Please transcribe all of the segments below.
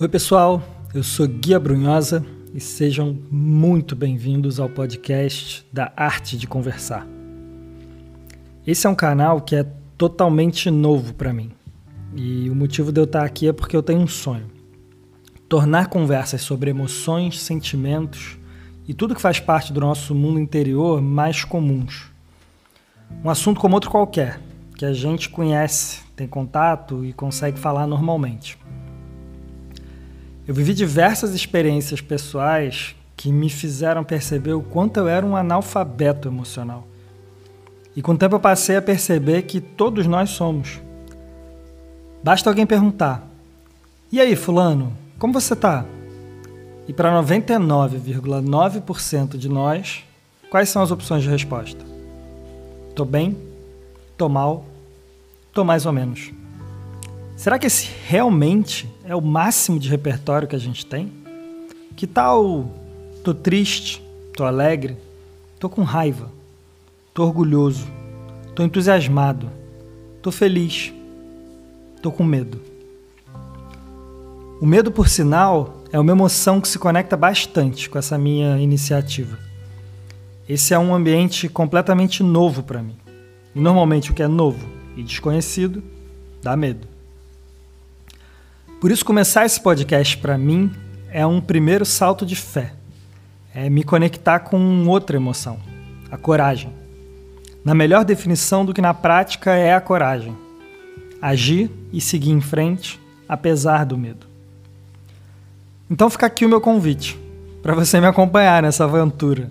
Oi, pessoal, eu sou Guia Brunhosa e sejam muito bem-vindos ao podcast da Arte de Conversar. Esse é um canal que é totalmente novo para mim e o motivo de eu estar aqui é porque eu tenho um sonho: tornar conversas sobre emoções, sentimentos e tudo que faz parte do nosso mundo interior mais comuns. Um assunto como outro qualquer, que a gente conhece, tem contato e consegue falar normalmente. Eu vivi diversas experiências pessoais que me fizeram perceber o quanto eu era um analfabeto emocional. E com o tempo eu passei a perceber que todos nós somos. Basta alguém perguntar: E aí, Fulano, como você tá? E para 99,9% de nós, quais são as opções de resposta? Tô bem? Tô mal? Tô mais ou menos. Será que esse realmente é o máximo de repertório que a gente tem? Que tal tô triste, tô alegre, tô com raiva, tô orgulhoso, tô entusiasmado, tô feliz, tô com medo? O medo, por sinal, é uma emoção que se conecta bastante com essa minha iniciativa. Esse é um ambiente completamente novo para mim. E normalmente o que é novo e desconhecido dá medo. Por isso, começar esse podcast para mim é um primeiro salto de fé. É me conectar com outra emoção, a coragem. Na melhor definição do que na prática é a coragem. Agir e seguir em frente, apesar do medo. Então fica aqui o meu convite para você me acompanhar nessa aventura.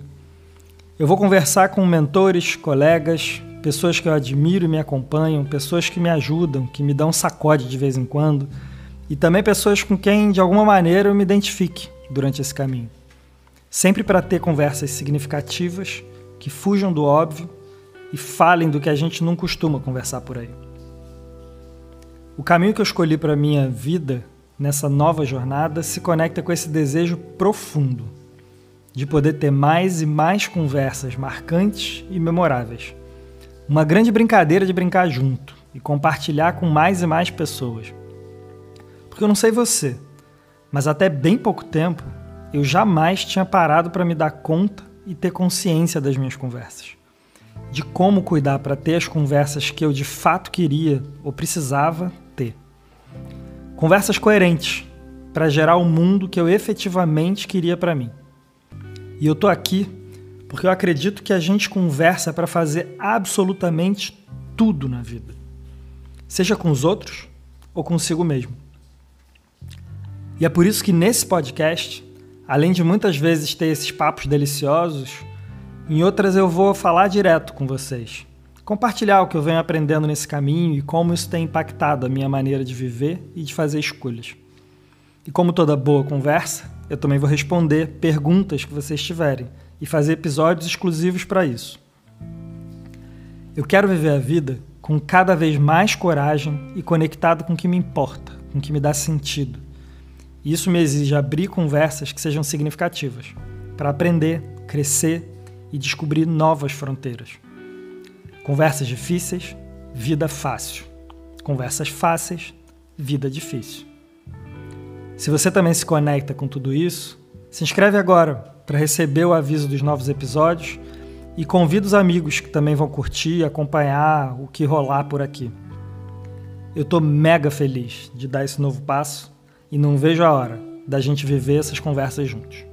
Eu vou conversar com mentores, colegas, pessoas que eu admiro e me acompanham, pessoas que me ajudam, que me dão sacode de vez em quando e também pessoas com quem de alguma maneira eu me identifique durante esse caminho. Sempre para ter conversas significativas que fujam do óbvio e falem do que a gente não costuma conversar por aí. O caminho que eu escolhi para minha vida nessa nova jornada se conecta com esse desejo profundo de poder ter mais e mais conversas marcantes e memoráveis. Uma grande brincadeira de brincar junto e compartilhar com mais e mais pessoas. Porque eu não sei você, mas até bem pouco tempo eu jamais tinha parado para me dar conta e ter consciência das minhas conversas. De como cuidar para ter as conversas que eu de fato queria ou precisava ter. Conversas coerentes para gerar o mundo que eu efetivamente queria para mim. E eu tô aqui porque eu acredito que a gente conversa para fazer absolutamente tudo na vida. Seja com os outros ou consigo mesmo. E é por isso que nesse podcast, além de muitas vezes ter esses papos deliciosos, em outras eu vou falar direto com vocês. Compartilhar o que eu venho aprendendo nesse caminho e como isso tem impactado a minha maneira de viver e de fazer escolhas. E como toda boa conversa, eu também vou responder perguntas que vocês tiverem e fazer episódios exclusivos para isso. Eu quero viver a vida com cada vez mais coragem e conectado com o que me importa, com o que me dá sentido isso me exige abrir conversas que sejam significativas, para aprender, crescer e descobrir novas fronteiras. Conversas difíceis, vida fácil. Conversas fáceis, vida difícil. Se você também se conecta com tudo isso, se inscreve agora para receber o aviso dos novos episódios e convida os amigos que também vão curtir e acompanhar o que rolar por aqui. Eu estou mega feliz de dar esse novo passo e não vejo a hora da gente viver essas conversas juntos.